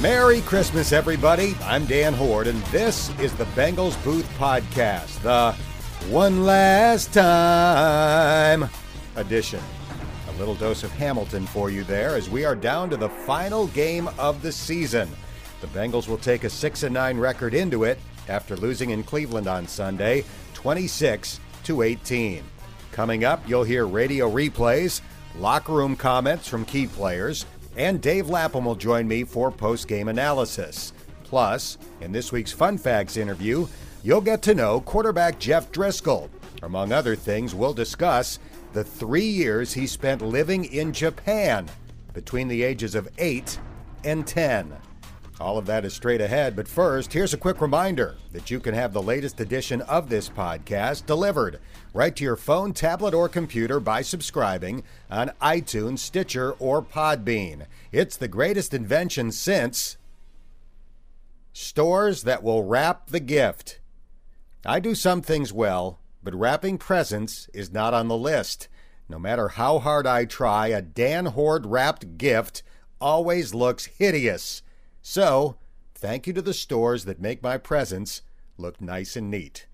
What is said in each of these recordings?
Merry Christmas, everybody. I'm Dan Hoard, and this is the Bengals Booth Podcast, the One Last Time edition. A little dose of Hamilton for you there as we are down to the final game of the season. The Bengals will take a 6 9 record into it after losing in Cleveland on Sunday, 26 to 18. Coming up, you'll hear radio replays, locker room comments from key players, and Dave Lapham will join me for post game analysis. Plus, in this week's Fun Facts interview, you'll get to know quarterback Jeff Driskel. Among other things, we'll discuss the three years he spent living in Japan between the ages of 8 and 10. All of that is straight ahead, but first, here's a quick reminder that you can have the latest edition of this podcast delivered right to your phone, tablet, or computer by subscribing on iTunes, Stitcher, or Podbean. It's the greatest invention since stores that will wrap the gift. I do some things well, but wrapping presents is not on the list. No matter how hard I try, a Dan Hoard wrapped gift always looks hideous. So, thank you to the stores that make my presents look nice and neat.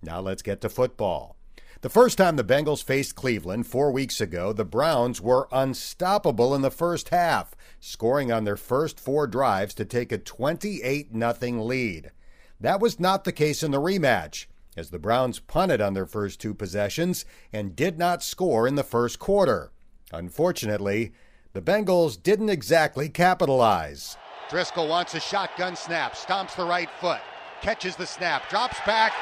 Now let's get to football. The first time the Bengals faced Cleveland four weeks ago, the Browns were unstoppable in the first half, scoring on their first four drives to take a 28 0 lead. That was not the case in the rematch, as the Browns punted on their first two possessions and did not score in the first quarter. Unfortunately, the Bengals didn't exactly capitalize. Driskel wants a shotgun snap, stomps the right foot, catches the snap, drops back,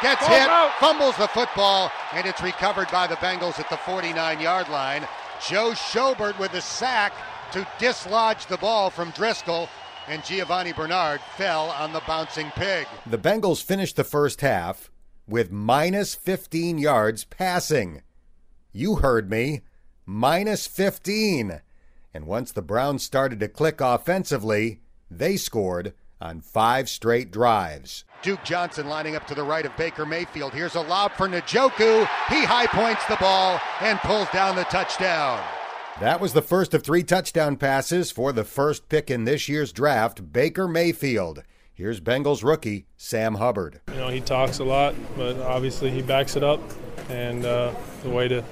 gets hit, out. fumbles the football, and it's recovered by the Bengals at the 49 yard line. Joe Schobert with the sack to dislodge the ball from Driskel, and Giovani Bernard fell on the bouncing pig. The Bengals finished the first half with minus 15 yards passing. You heard me. Minus 15. And once the Browns started to click offensively, they scored on five straight drives. Duke Johnson lining up to the right of Baker Mayfield. Here's a lob for Njoku. He high points the ball and pulls down the touchdown. That was the first of three touchdown passes for the first pick in this year's draft, Baker Mayfield. Here's Bengals rookie Sam Hubbard. You know, he talks a lot, but obviously he backs it up. And uh, the way to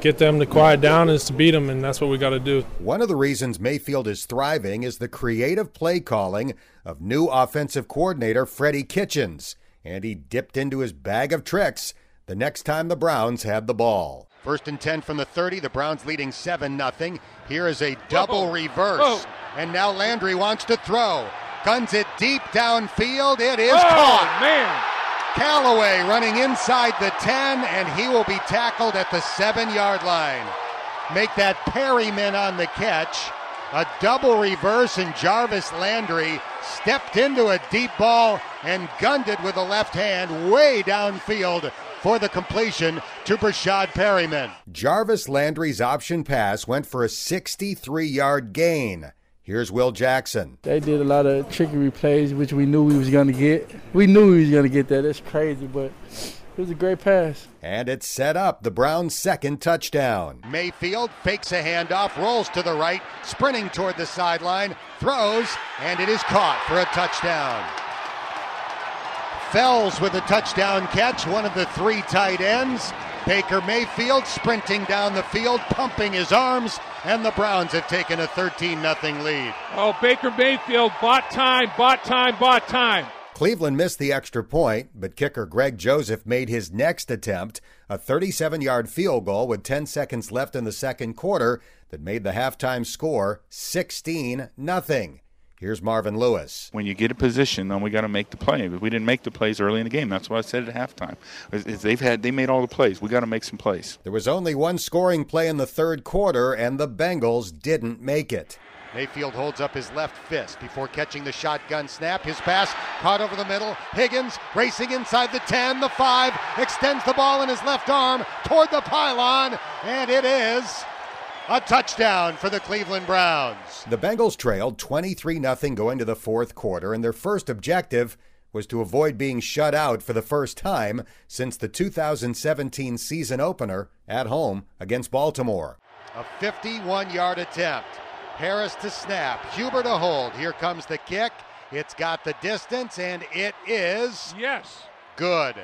get them to quiet down is to beat them, and that's what we got to do. One of the reasons Mayfield is thriving is the creative play calling of new offensive coordinator Freddie Kitchens, and he dipped into his bag of tricks the next time the Browns had the ball. First and 10 from the 30, the Browns leading 7 0. Here is a double Whoa. reverse, Whoa. and now Landry wants to throw. Guns it deep downfield. It is oh, caught. man. Callaway running inside the 10, and he will be tackled at the seven yard line. Make that Perriman on the catch. A double reverse, and Jarvis Landry stepped into a deep ball and gunned it with the left hand way downfield for the completion to Breshad Perriman. Jarvis Landry's option pass went for a 63 yard gain. Here's Will Jackson. They did a lot of trickery plays, which we knew we was going to get. We knew we was going to get that. That's crazy, but it was a great pass. And it set up the Browns' second touchdown. Mayfield fakes a handoff, rolls to the right, sprinting toward the sideline, throws, and it is caught for a touchdown. Fells with a touchdown catch, one of the three tight ends. Baker Mayfield sprinting down the field, pumping his arms, and the Browns have taken a 13 0 lead. Oh, Baker Mayfield bought time, bought time, bought time. Cleveland missed the extra point, but kicker Greg Joseph made his next attempt, a 37 yard field goal with 10 seconds left in the second quarter that made the halftime score 16 0. Here's Marvin Lewis. When you get a position, then we got to make the play. we didn't make the plays early in the game. That's what I said at halftime. they've had they made all the plays. We got to make some plays. There was only one scoring play in the third quarter, and the Bengals didn't make it. Mayfield holds up his left fist before catching the shotgun snap. His pass caught over the middle. Higgins racing inside the 10, the 5, extends the ball in his left arm toward the pylon, and it is a touchdown for the Cleveland Browns. The Bengals trailed 23 0 going to the fourth quarter, and their first objective was to avoid being shut out for the first time since the 2017 season opener at home against Baltimore. A 51 yard attempt. Harris to snap. Huber to hold. Here comes the kick. It's got the distance, and it is Yes. good.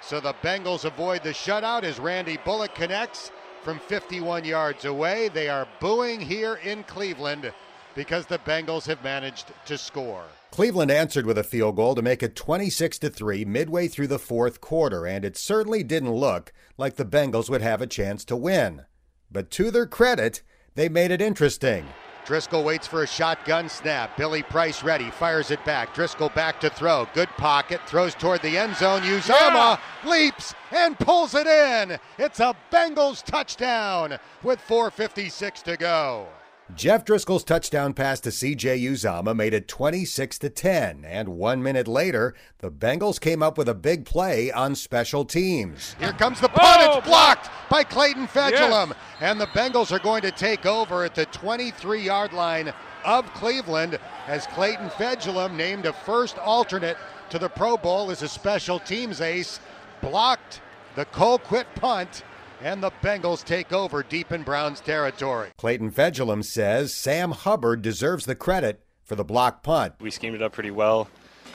So the Bengals avoid the shutout as Randy Bullock connects from 51 yards away. They are booing here in Cleveland because the Bengals have managed to score. Cleveland answered with a field goal to make it 26 to 3 midway through the fourth quarter, and it certainly didn't look like the Bengals would have a chance to win. But to their credit, they made it interesting. Driskel waits for a shotgun snap. Billy Price ready, fires it back. Driskel back to throw. Good pocket, throws toward the end zone. Uzomah leaps and pulls it in. It's a Bengals touchdown with 4.56 to go. Jeff Driskel's touchdown pass to CJ Uzomah made it 26 to 10, and 1 minute later, the Bengals came up with a big play on special teams. Here comes the punt. Oh, it's blocked by Clayton Fejedelem. Yes. And the Bengals are going to take over at the 23 yard line of Cleveland as Clayton Fejedelem, named a first alternate to the Pro Bowl as a special teams ace, blocked the Colquitt punt. And the Bengals take over deep in Browns territory. Clayton Fejedelem says Sam Hubbard deserves the credit for the block punt. we schemed it up pretty well.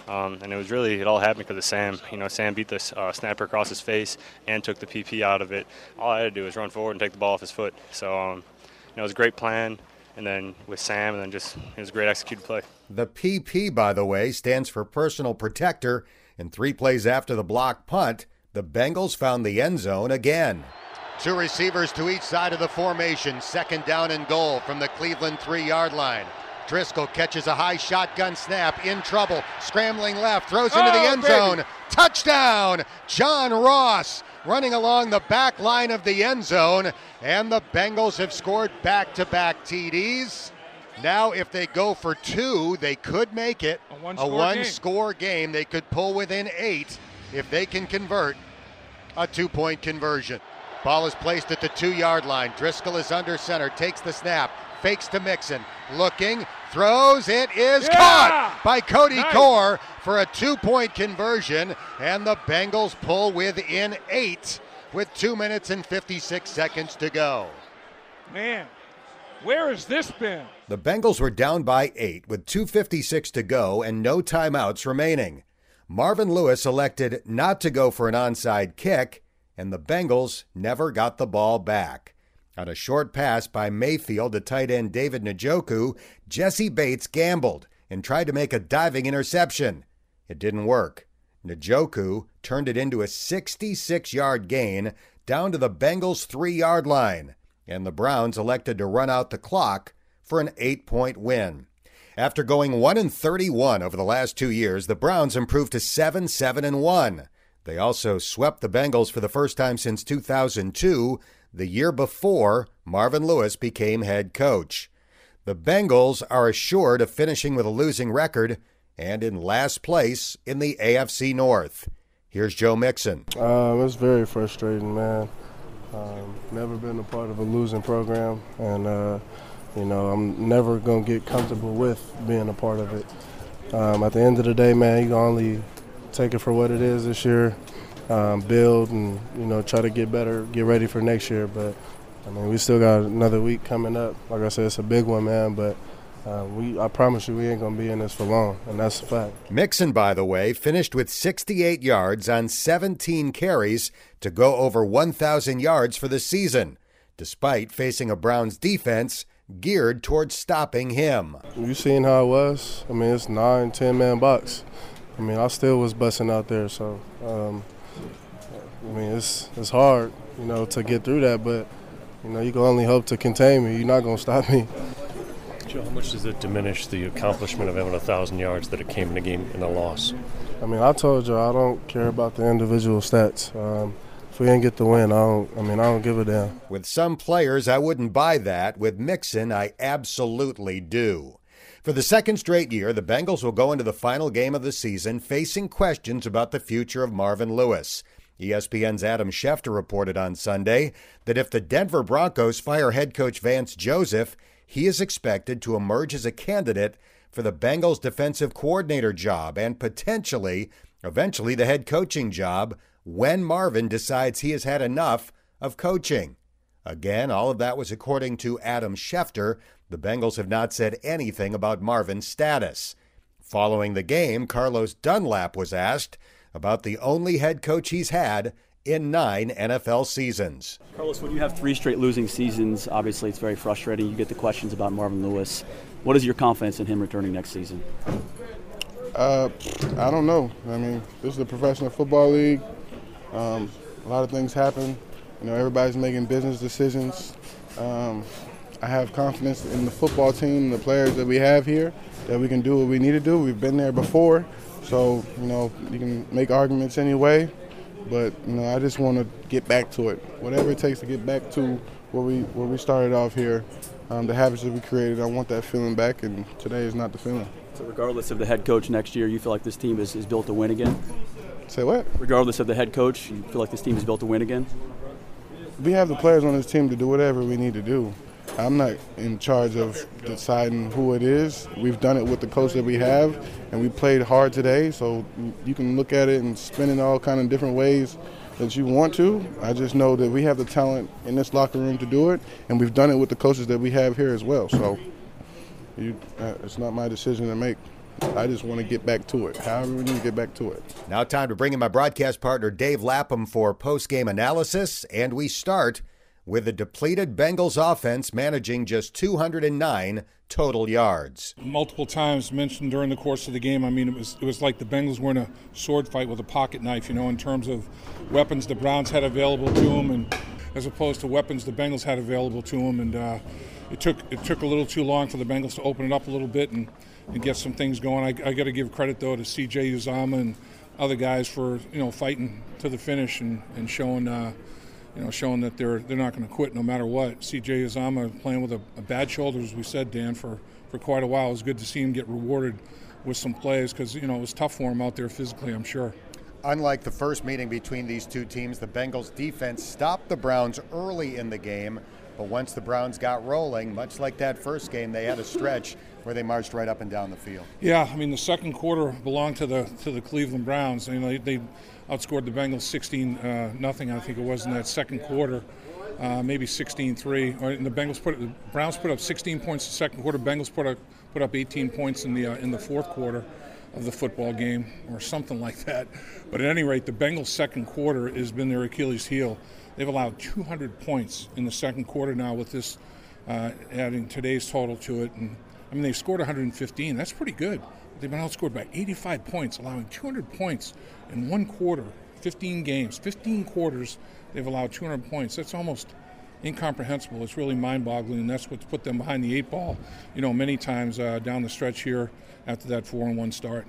Um, and it was really, it all happened because of Sam. You know, Sam beat the uh, snapper across his face and took the PP out of it. All I had to do was run forward and take the ball off his foot. So, um, you know, it was a great plan. And then with Sam, and then just, it was a great executed play. The PP, by the way, stands for personal protector, and three plays after the block punt, the Bengals found the end zone again. Two receivers to each side of the formation. Second down and goal from the Cleveland three yard line. Driskel catches a high shotgun snap in trouble. Scrambling left, throws into the Oh, end baby. zone. Touchdown! John Ross running along the back line of the end zone. And the Bengals have scored back to back TDs. Now, if they go for two, they could make it A one-score one game. score game. They could pull within eight if they can convert a two point conversion. Ball is placed at the two yard line. Driskel is under center, takes the snap, fakes to Mixon, looking, throws. It is Yeah! caught by Cody Nice. Core for a two point conversion, and the Bengals pull within eight with two minutes and 56 seconds to go. Man, where has this been? The Bengals were down by eight with 2.56 to go and no timeouts remaining. Marvin Lewis elected not to go for an onside kick, and the Bengals never got the ball back. On a short pass by Mayfield to tight end David Njoku, Jessie Bates gambled and tried to make a diving interception. It didn't work. Njoku turned it into a 66 yard gain down to the Bengals' three yard line, and the Browns elected to run out the clock for an eight point win. After going 1 and 31 over the last two years, the Browns improved to 7 7 and 1. They also swept the Bengals for the first time since 2002, the year before Marvin Lewis became head coach. The Bengals are assured of finishing with a losing record and in last place in the AFC North. Here's Joe Mixon. Um, it's very frustrating, man. Um, never been a part of a losing program, and uh, you know I'm never gonna get comfortable with being a part of it. Um, at the end of the day, man, you only take it for what it is this year, um, build, and you know try to get better, get ready for next year. But I mean, we still got another week coming up. Like I said, it's a big one, man. But uh, we, I promise you, we ain't gonna be in this for long, and that's a fact. Mixon, by the way, finished with 68 yards on 17 carries to go over 1,000 yards for the season, despite facing a Browns defense geared towards stopping him. You seen how it was? I mean, it's nine, ten man box. I mean, I still was busting out there, so um, I mean, it's it's hard, you know, to get through that. But you know, you can only hope to contain me. You're not gonna stop me. Joe, how much does it diminish the accomplishment of having a thousand yards that it came in a game in a loss? I mean, I told you I don't care about the individual stats. Um, if we didn't get the win, I don't. I mean, I don't give a damn. With some players, I wouldn't buy that. With Mixon, I absolutely do. For the second straight year, the Bengals will go into the final game of the season facing questions about the future of Marvin Lewis. ESPN's Adam Schefter reported on Sunday that if the Denver Broncos fire head coach Vance Joseph, he is expected to emerge as a candidate for the Bengals defensive coordinator job and potentially, eventually, the head coaching job when Marvin decides he has had enough of coaching. Again, all of that was according to Adam Schefter. The Bengals have not said anything about Marvin's status. Following the game, Carlos Dunlap was asked about the only head coach he's had in nine NFL seasons. Carlos, when you have three straight losing seasons, obviously it's very frustrating. You get the questions about Marvin Lewis. What is your confidence in him returning next season? Uh, I don't know. I mean, this is a professional football league. Um, a lot of things happen. You know, everybody's making business decisions. Um, I have confidence in the football team, the players that we have here, that we can do what we need to do. We've been there before, so you know you can make arguments anyway. But you know, I just want to get back to it. Whatever it takes to get back to where we where we started off here, um, the habits that we created. I want that feeling back, and today is not the feeling. So, regardless of the head coach next year, you feel like this team is, is built to win again. Say what? Regardless of the head coach, you feel like this team is built to win again. We have the players on this team to do whatever we need to do. I'm not in charge of deciding who it is. We've done it with the coach that we have, and we played hard today. So you can look at it and spin it all kind of different ways that you want to. I just know that we have the talent in this locker room to do it, and we've done it with the coaches that we have here as well. So you, uh, it's not my decision to make. I just want to get back to it. However, we need to get back to it. Now, time to bring in my broadcast partner, Dave Lapham, for post game analysis. And we start with the depleted Bengals offense managing just 209 total yards. Multiple times mentioned during the course of the game. I mean, it was it was like the Bengals were in a sword fight with a pocket knife. You know, in terms of weapons the Browns had available to them, and as opposed to weapons the Bengals had available to them, and uh, it took it took a little too long for the Bengals to open it up a little bit and, and get some things going. I, I got to give credit though to C.J. Uzomah and other guys for you know fighting to the finish and and showing. Uh, you know, showing that they're they're not going to quit no matter what. C.J. Uzomah playing with a, a, bad shoulder, as we said, Dan, for, for quite a while. It was good to see him get rewarded with some plays because you know it was tough for him out there physically. I'm sure. Unlike the first meeting between these two teams, the Bengals defense stopped the Browns early in the game, but once the Browns got rolling, much like that first game, they had a stretch where they marched right up and down the field. Yeah, I mean the second quarter belonged to the to the Cleveland Browns. You know, they, they outscored the Bengals 16 uh, nothing. I think it was in that second quarter. Uh, maybe 16-3. And the Bengals put the Browns put up 16 points in the second quarter. Bengals put up put up 18 points in the uh, in the fourth quarter of the football game, or something like that. But at any rate, the Bengals' second quarter has been their Achilles' heel. They've allowed 200 points in the second quarter now with this uh, adding today's total to it. And I mean, they've scored 115. That's pretty good. They've been outscored by 85 points, allowing 200 points in one quarter, 15 games, 15 quarters. They've allowed 200 points. That's almost incomprehensible. It's really mind-boggling, and that's what's put them behind the eight ball. You know, many times uh, down the stretch here after that four and one start.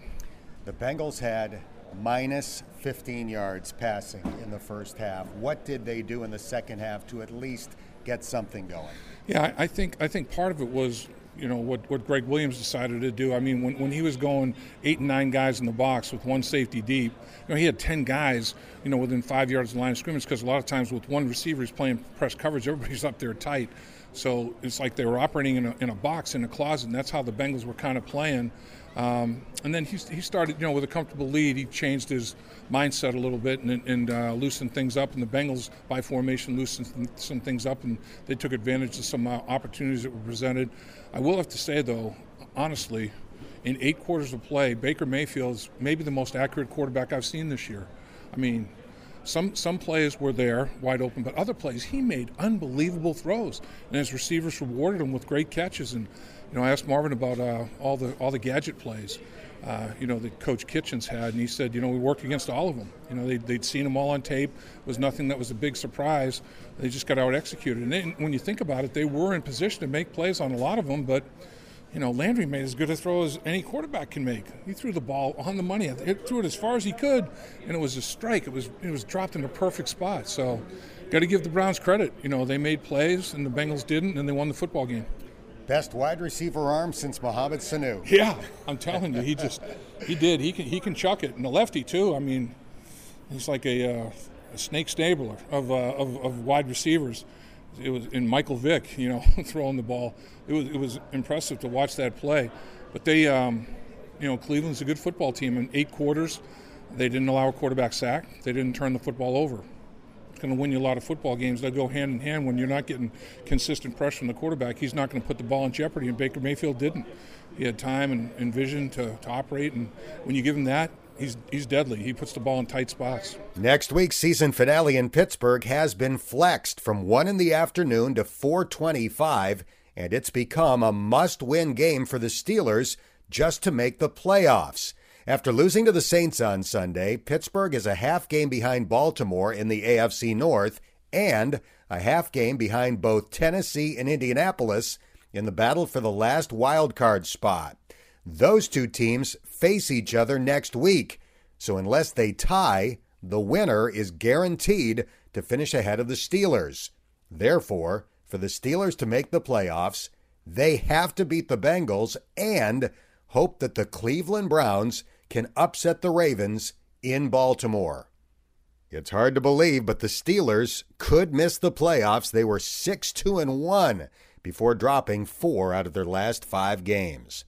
The Bengals had minus 15 yards passing in the first half. What did they do in the second half to at least get something going? Yeah, I think I think part of it was you know what, what Gregg Williams decided to do. I mean, when, when he was going eight and nine guys in the box with one safety deep, you know, he had ten guys, you know, within five yards of the line of scrimmage because a lot of times with one receiver he's playing press coverage, everybody's up there tight. So it's like they were operating in a, in a box in a closet, and that's how the Bengals were kind of playing. Um, and then he, he started, you know, with a comfortable lead, he changed his mindset a little bit and, and uh, loosened things up. And the Bengals, by formation, loosened some things up, and they took advantage of some uh, opportunities that were presented. I will have to say, though, honestly, in eight quarters of play, Baker Mayfield is maybe the most accurate quarterback I've seen this year. I mean, some some plays were there wide open, but other plays he made unbelievable throws, and his receivers rewarded him with great catches. And you know, I asked Marvin about uh, all the all the gadget plays, uh, you know, that Coach Kitchens had, and he said, you know, we worked against all of them. You know, they'd, they'd seen them all on tape. It was nothing that was a big surprise. They just got out executed. And when you think about it, they were in position to make plays on a lot of them, but you know, Landry made as good a throw as any quarterback can make. He threw the ball on the money. He threw it as far as he could, and it was a strike. It was it was dropped in a perfect spot. So, got to give the Browns credit. You know, they made plays, and the Bengals didn't, and they won the football game. Best wide receiver arm since Mohamed Sanu. Yeah, I'm telling you, he just he did. He can he can chuck it, and the lefty too. I mean, he's like a, uh, a Snake Stabler of, uh, of of wide receivers it was in Michael Vick, you know, throwing the ball. It was it was impressive to watch that play. But they, um, you know, Cleveland's a good football team. In eight quarters, they didn't allow a quarterback sack. They didn't turn the football over. Going to win you a lot of football games. They'll go hand in hand when you're not getting consistent pressure from the quarterback. He's not going to put the ball in jeopardy, and Baker Mayfield didn't. He had time and, and vision to, to operate, and when you give him that, he's he's deadly. He puts the ball in tight spots. Next week's season finale in Pittsburgh has been flexed from 1 in the afternoon to 425 and it's become a must-win game for the Steelers just to make the playoffs. After losing to the Saints on Sunday, Pittsburgh is a half game behind Baltimore in the AFC North and a half game behind both Tennessee and Indianapolis in the battle for the last wild card spot. Those two teams face each other next week, so unless they tie, the winner is guaranteed to finish ahead of the Steelers. Therefore, for the Steelers to make the playoffs, they have to beat the Bengals and hope that the Cleveland Browns can upset the Ravens in Baltimore. It's hard to believe, but the Steelers could miss the playoffs. They were 6 2 and 1 before dropping 4 out of their last 5 games.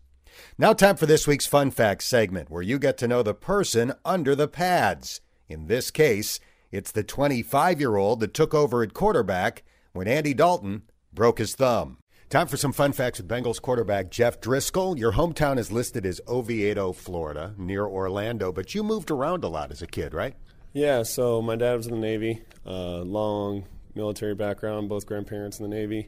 Now time for this week's fun facts segment where you get to know the person under the pads. In this case, it's the 25-year-old that took over at quarterback when Andy Dalton broke his thumb. Time for some fun facts with Bengals quarterback Jeff Driskel. Your hometown is listed as Oviedo, Florida, near Orlando, but you moved around a lot as a kid, right? Yeah, so my dad was in the Navy, uh, long military background, both grandparents in the Navy,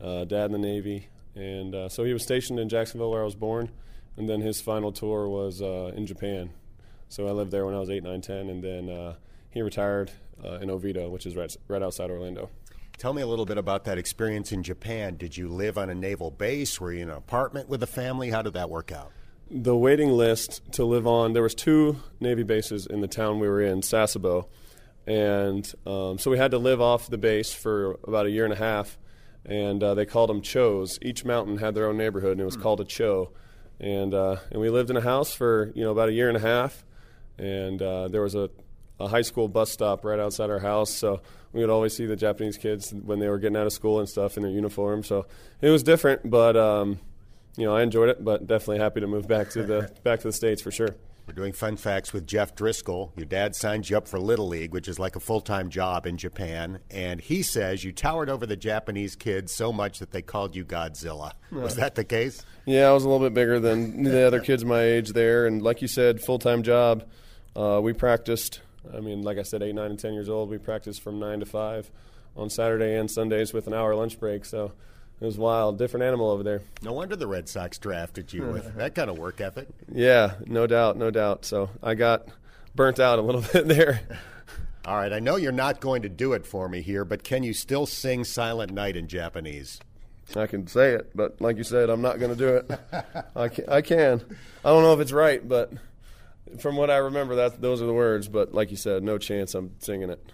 uh, dad in the Navy. And uh, so he was stationed in Jacksonville where I was born, and then his final tour was uh, in Japan. So I lived there when I was 8, 9, 10, and then uh, he retired uh, in Oviedo, which is right, right outside Orlando. Tell me a little bit about that experience in Japan. Did you live on a naval base? Were you in an apartment with a family? How did that work out? The waiting list to live on, there was two Navy bases in the town we were in, Sasebo. And um, so we had to live off the base for about a year and a half. And uh, they called them chos. Each mountain had their own neighborhood, and it was hmm. called a cho. And, uh, and we lived in a house for you know about a year and a half. And uh, there was a, a high school bus stop right outside our house. So we would always see the Japanese kids when they were getting out of school and stuff in their uniform. So it was different, but um, you know I enjoyed it. But definitely happy to move back to the back to the states for sure. We're doing fun facts with Jeff Driskel. Your dad signed you up for Little League, which is like a full time job in Japan. And he says you towered over the Japanese kids so much that they called you Godzilla. Was that the case? Yeah, I was a little bit bigger than the other kids my age there. And like you said, full time job. Uh, we practiced I mean, like I said, eight, nine, and ten years old. We practiced from nine to five on Saturday and Sundays with an hour lunch break. So it was wild, different animal over there. No wonder the Red Sox drafted you with that kind of work ethic. Yeah, no doubt, no doubt. So I got burnt out a little bit there. All right, I know you're not going to do it for me here, but can you still sing Silent Night in Japanese? I can say it, but like you said, I'm not going to do it. I can, I can. I don't know if it's right, but from what I remember, that those are the words. But like you said, no chance I'm singing it.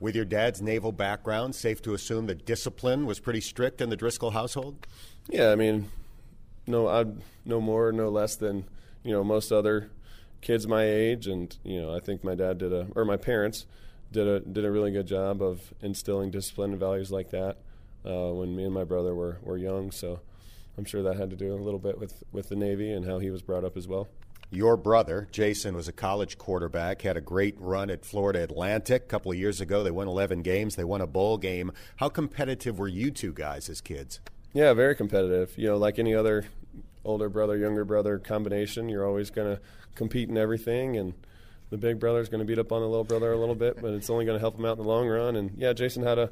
With your dad's naval background, safe to assume that discipline was pretty strict in the Driskel household. Yeah, I mean, no, I no more, no less than you know most other kids my age, and you know I think my dad did a or my parents did a did a really good job of instilling discipline and values like that uh, when me and my brother were were young. So I'm sure that had to do a little bit with with the Navy and how he was brought up as well. Your brother, Jason, was a college quarterback, had a great run at Florida Atlantic a couple of years ago. They won 11 games, they won a bowl game. How competitive were you two guys as kids? Yeah, very competitive. You know, like any other older brother, younger brother combination, you're always going to compete in everything. And the big brother is going to beat up on the little brother a little bit, but it's only going to help him out in the long run. And yeah, Jason had a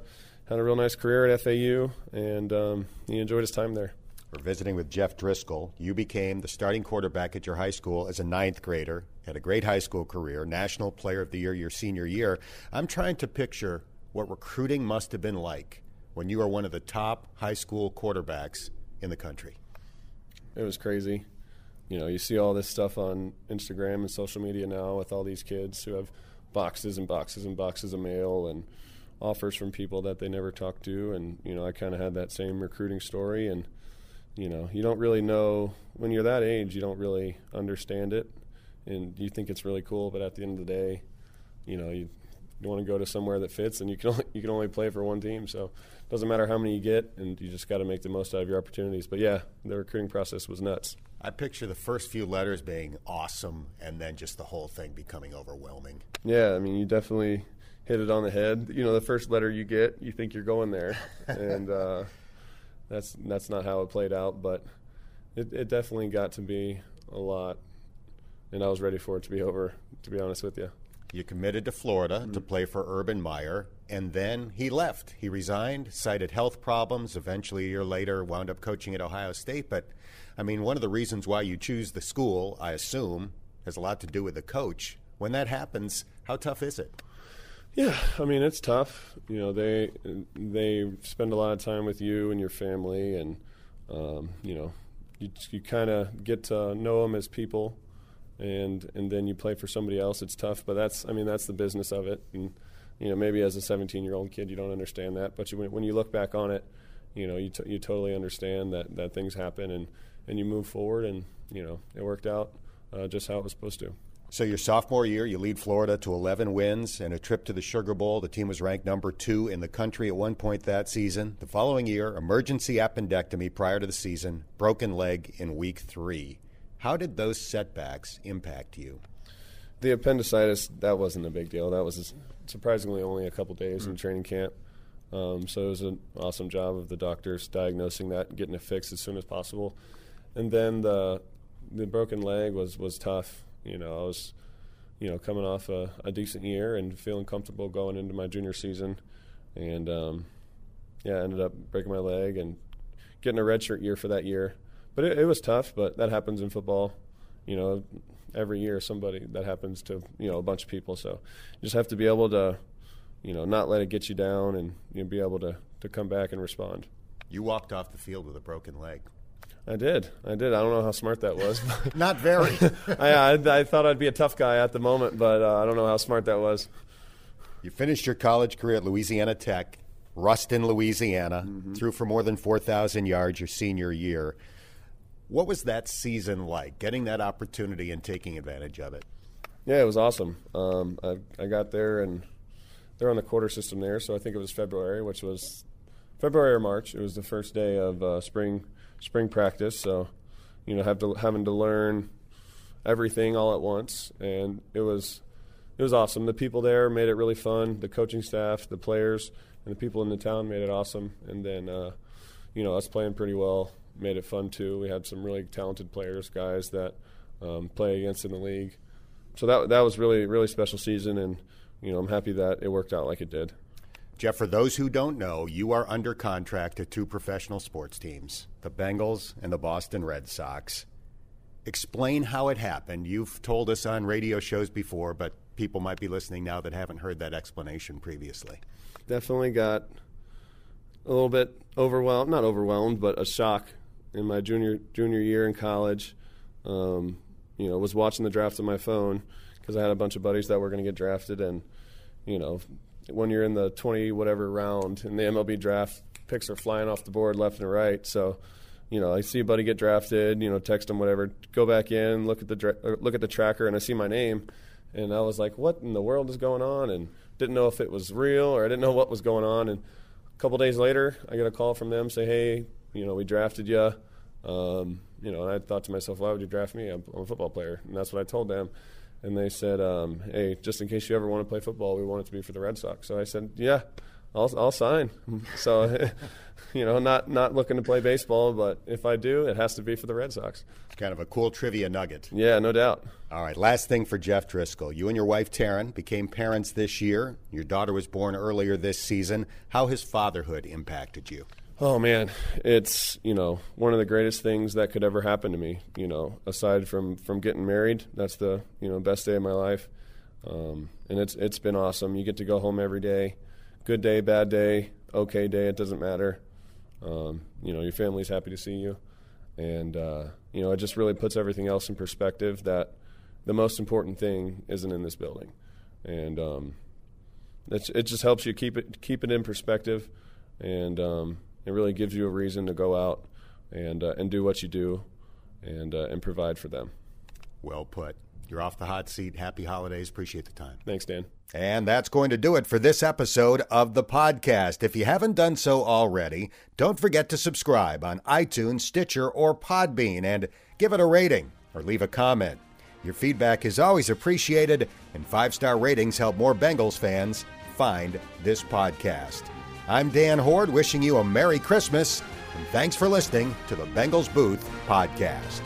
had a real nice career at FAU, and um, he enjoyed his time there. We're visiting with Jeff Driskel. You became the starting quarterback at your high school as a ninth grader, had a great high school career, National Player of the Year your senior year. I'm trying to picture what recruiting must have been like when you were one of the top high school quarterbacks in the country. It was crazy. You know, you see all this stuff on Instagram and social media now with all these kids who have boxes and boxes and boxes of mail and offers from people that they never talked to. And, you know, I kind of had that same recruiting story. And, you know, you don't really know when you're that age. You don't really understand it, and you think it's really cool. But at the end of the day, you know, you, you want to go to somewhere that fits, and you can only, you can only play for one team. So it doesn't matter how many you get, and you just got to make the most out of your opportunities. But yeah, the recruiting process was nuts. I picture the first few letters being awesome, and then just the whole thing becoming overwhelming. Yeah, I mean, you definitely hit it on the head. You know, the first letter you get, you think you're going there, and uh, that's that's not how it played out. But it, it definitely got to be a lot, and I was ready for it to be over. To be honest with you. You committed to Florida to mm-hmm. play for Urban Meyer, and then he left. He resigned, cited health problems. Eventually, a year later, wound up coaching at Ohio State. But, I mean, one of the reasons why you choose the school, I assume, has a lot to do with the coach. When that happens, how tough is it? Yeah, I mean it's tough. You know, they they spend a lot of time with you and your family, and um, you know, you you kind of get to know them as people, and and then you play for somebody else. It's tough, but that's I mean that's the business of it. And you know, maybe as a 17 year old kid you don't understand that, but you, when you look back on it, you know, you t- you totally understand that that things happen and and you move forward, and you know, it worked out uh, just how it was supposed to. So, your sophomore year, you lead Florida to 11 wins and a trip to the Sugar Bowl. The team was ranked number two in the country at one point that season. The following year, emergency appendectomy prior to the season, broken leg in week three. How did those setbacks impact you? The appendicitis, that wasn't a big deal. That was surprisingly only a couple days mm. in training camp. Um, so it was an awesome job of the doctors diagnosing that and getting it fixed as soon as possible. And then the the broken leg was, was tough you know, I was, you know, coming off a, a decent year and feeling comfortable going into my junior season, and um, yeah, I ended up breaking my leg and getting a redshirt year for that year. But it, it was tough. But that happens in football. You know, every year somebody that happens to you know a bunch of people. So you just have to be able to, you know, not let it get you down and you know, be able to to come back and respond. You walked off the field with a broken leg. I did. I did. I don't know how smart that was. Not very. I, I, I, thought I'd be a tough guy at the moment, but uh, I don't know how smart that was. You finished your college career at Louisiana Tech, Ruston, Louisiana, mm-hmm. threw for more than 4,000 yards your senior year. What was that season like, getting that opportunity and taking advantage of it? Yeah, it was awesome. Um, I, I got there, and they're on the quarter system there, so I think it was February, which was February or March. It was the first day of uh, spring – spring practice. So, you know, have to having to learn everything all at once, and it was it was awesome. The people there made it really fun. The coaching staff, the players, and the people in the town made it awesome. And then, uh, you know, us playing pretty well made it fun too. We had some really talented players, guys that um, play against in the league. So that that was really really special season, and you know, I'm happy that it worked out like it did. Jeff, for those who don't know, you are under contract to two professional sports teams, the Bengals and the Boston Red Sox. Explain how it happened. You've told us on radio shows before, but people might be listening now that haven't heard that explanation previously. Definitely got a little bit overwhelmed, not overwhelmed, but a shock in my junior junior year in college. Um, you know, was watching the draft on my phone because I had a bunch of buddies that were going to get drafted, and you know, when you're in the 20 whatever round and the MLB draft picks are flying off the board left and right. So, you know, I see a buddy get drafted, you know, text him whatever, go back in, look at the dra- look at the tracker, and I see my name, and I was like, what in the world is going on? And didn't know if it was real or I didn't know what was going on. And a couple days later, I get a call from them, say, hey, you know, we drafted you. Um, you know, and I thought to myself, why would you draft me? I'm, I'm a football player, and that's what I told them and they said, um, "Hey, just in case you ever want to play football, we want it to be for the Red Sox." So I said, "Yeah, I'll I'll sign." so, you know, not not looking to play baseball, but if I do, it has to be for the Red Sox. Kind of a cool trivia nugget. Yeah, no doubt. All right, last thing for Jeff Driskel. You and your wife Taryn became parents this year. Your daughter was born earlier this season. How has fatherhood impacted you? Oh man, it's you know one of the greatest things that could ever happen to me. You know, aside from from getting married, that's the you know best day of my life, um, and it's it's been awesome. You get to go home every day, good day, bad day, okay day, it doesn't matter. Um, you know, your family's happy to see you, and uh, you know it just really puts everything else in perspective. That the most important thing isn't in this building, and um, it just helps you keep it keep it in perspective, and um, it really gives you a reason to go out and uh, and do what you do, and uh, and provide for them. Well put. You're off the hot seat. Happy holidays. Appreciate the time. Thanks, Dan. And that's going to do it for this episode of the podcast. If you haven't done so already, don't forget to subscribe on iTunes, Stitcher, or Podbean and give it a rating or leave a comment. Your feedback is always appreciated, and five star ratings help more Bengals fans find this podcast. I'm Dan Hoard, wishing you a Merry Christmas, and thanks for listening to the Bengals Booth Podcast.